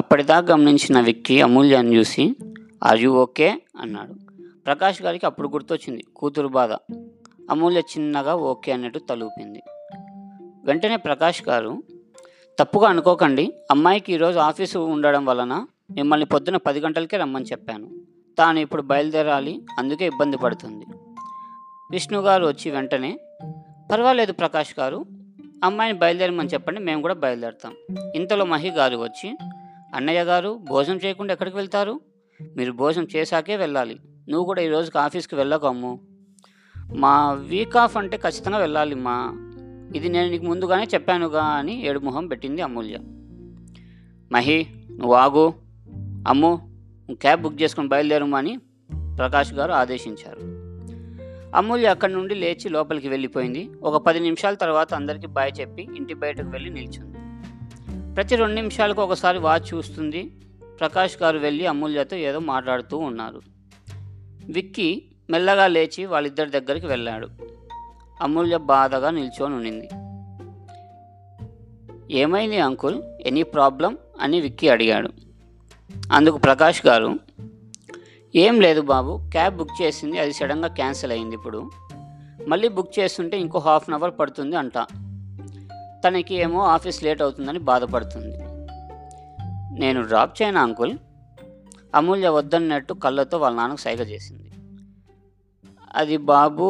అప్పటిదాకా గమనించిన విక్కీ అమూల్యాన్ని చూసి ఆర్ యూ ఓకే అన్నాడు. ప్రకాష్ గారికి అప్పుడు గుర్తొచ్చింది కూతురు బాధ. అమూల్య చిన్నగా ఓకే అన్నట్టు తలూపింది. వెంటనే ప్రకాష్ గారు తప్పుగా అనుకోకండి. అమ్మాయికి ఈరోజు ఆఫీసు ఉండడం వలన మిమ్మల్ని పొద్దున పది గంటలకే రమ్మని చెప్పాను. తాను ఇప్పుడు బయలుదేరాలి అందుకే ఇబ్బంది పడుతుంది. విష్ణు గారు వచ్చి వెంటనే పర్వాలేదు ప్రకాష్ గారు. అమ్మాయిని బయలుదేరమని చెప్పండి మేము కూడా బయలుదేరుతాం. ఇంతలో మహి గారు వచ్చి అన్నయ్య గారు భోజనం చేయకుండా ఎక్కడికి వెళ్తారు? మీరు భోజనం చేశాకే వెళ్ళాలి. నువ్వు కూడా ఈరోజుకి ఆఫీస్కి వెళ్ళకు అమ్ము. మా వీక్ ఆఫ్ అంటే ఖచ్చితంగా వెళ్ళాలి మా. ఇది నేను నీకు ముందుగానే చెప్పానుగా అని ఏడు మొహం పెట్టింది అమూల్య. మహి నువ్వు ఆగు. అమ్ము క్యాబ్ బుక్ చేసుకుని బయలుదేరము అని ప్రకాష్ గారు ఆదేశించారు. అమూల్య అక్కడి నుండి లేచి లోపలికి వెళ్ళిపోయింది. ఒక పది నిమిషాల తర్వాత అందరికీ బాయ్ చెప్పి ఇంటి బయటకు వెళ్ళి నిల్చుంది. ప్రతి రెండు నిమిషాలకు ఒకసారి వాచ్ చూస్తుంది. ప్రకాష్ గారు వెళ్ళి అమూల్యతో ఏదో మాట్లాడుతూ ఉన్నారు. విక్కీ మెల్లగా లేచి వాళ్ళిద్దరి దగ్గరికి వెళ్ళాడు. అమూల్య బాధగా నిల్చొని ఉండింది ఏమైంది అంకుల్? Any problem? అని విక్కీ అడిగాడు. అందుకు ప్రకాష్ గారు ఏం లేదు బాబు క్యాబ్ బుక్ చేసింది అది సడన్గా క్యాన్సిల్ అయింది ఇప్పుడు. మళ్ళీ బుక్ చేస్తుంటే ఇంకో హాఫ్ అన్ అవర్ పడుతుంది అంట. తనకి ఏమో ఆఫీస్ లేట్ అవుతుందని బాధపడుతుంది. నేను డ్రాప్ చేయను అంకుల్. అమూల్య వద్దన్నట్టు కళ్ళతో వాళ్ళ నాన్నకు సైగ చేసింది. అది బాబు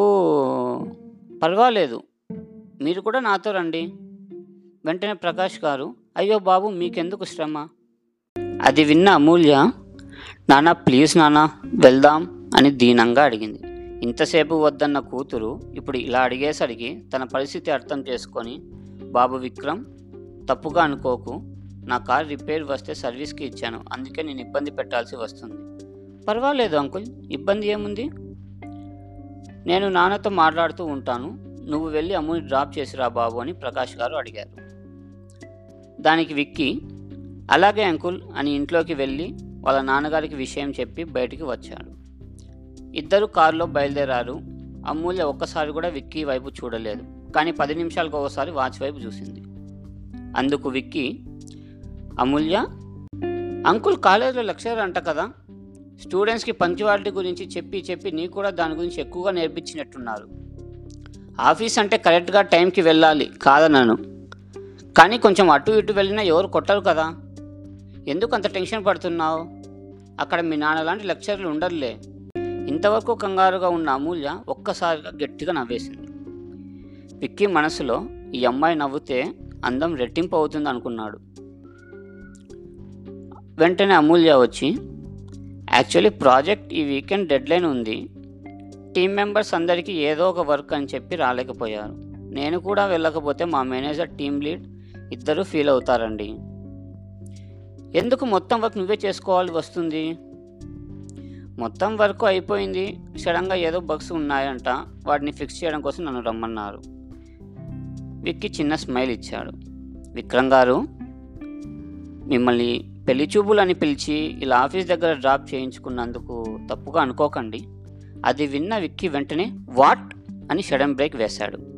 పర్వాలేదు. మీరు కూడా నాతో రండి. వెంటనే ప్రకాష్ గారు అయ్యో బాబు మీకెందుకు శ్రమ? అది విన్న అమూల్య నాన్న ప్లీజ్ నాన్న వెళ్దాం అని దీనంగా అడిగింది. ఇంతసేపు వద్దన్న కూతురు ఇప్పుడు ఇలా అడిగేసరికి తన పరిస్థితి అర్థం చేసుకొని బాబు విక్రమ్ తప్పుగా అనుకోకు. నా కార్ రిపేర్ వస్తే సర్వీస్కి ఇచ్చాను. అందుకే నేను ఇబ్బంది పెట్టాల్సి వస్తుంది. పర్వాలేదు అంకుల్ ఇబ్బంది ఏముంది? నేను నాన్నతో మాట్లాడుతూ ఉంటాను. నువ్వు వెళ్ళి అమ్ముని డ్రాప్ చేసిరా బాబు అని ప్రకాష్ గారు అడిగారు. దానికి విక్కీ అలాగే అంకుల్ అని ఇంట్లోకి వెళ్ళి వాళ్ళ నాన్నగారికి విషయం చెప్పి బయటికి వచ్చాడు. ఇద్దరు కారులో బయలుదేరారు. అమూల్య ఒక్కసారి కూడా విక్కీ వైపు చూడలేదు. కానీ పది నిమిషాలకు ఒకసారి వాచ్ వైపు చూసింది. అందుకు విక్కి అమూల్య అంకుల్ కాలేజీలో లెక్చరర్ అంట కదా? స్టూడెంట్స్కి పంక్చువాలిటీ గురించి చెప్పి చెప్పి నీకు కూడా దాని గురించి ఎక్కువగా నేర్పించినట్టున్నారు. ఆఫీస్ అంటే కరెక్ట్గా టైంకి వెళ్ళాలి కాదన్నాను కానీ కొంచెం అటు ఇటు వెళ్ళినా ఎవరు కొట్టరు కదా? ఎందుకు అంత టెన్షన్ పడుతున్నావు? అక్కడ మీ నాన్న లాంటి లెక్చర్లు ఉండరులే. ఇంతవరకు కంగారుగా ఉన్న అమూల్య ఒక్కసారిగా గట్టిగా నవ్వేసింది. పిక్కి మనసులో ఈ అమ్మాయి నవ్వుతే అందం రెట్టింపు అవుతుంది అనుకున్నాడు వెంటనే అమూల్య వచ్చి యాక్చువల్లీ ప్రాజెక్ట్ ఈ వీకెండ్ డెడ్లైన్ ఉంది. టీం మెంబర్స్ అందరికీ ఏదో ఒక వర్క్ అని చెప్పి రాలేకపోయారు. నేను కూడా వెళ్ళకపోతే మా మేనేజర్ టీం లీడ్ ఇద్దరు ఫీల్ అవుతారండి. ఎందుకు మొత్తం వర్క్ నువ్వే చేసుకోవాలి వస్తుంది? మొత్తం వర్క్ అయిపోయింది. సడన్గా ఏదో బగ్స్ ఉన్నాయంట. వాటిని ఫిక్స్ చేయడం కోసం నన్ను రమ్మన్నారు. విక్కి చిన్న స్మైల్ ఇచ్చాడు. విక్రమ్ గారు మిమ్మల్ని పెళ్ళి చూపులు అని పిలిచి ఇలా ఆఫీస్ దగ్గర డ్రాప్ చేయించుకున్నందుకు తప్పుగా అనుకోకండి. అది విన్న విక్కి వెంటనే వాట్? అని షడన్ బ్రేక్ వేశాడు.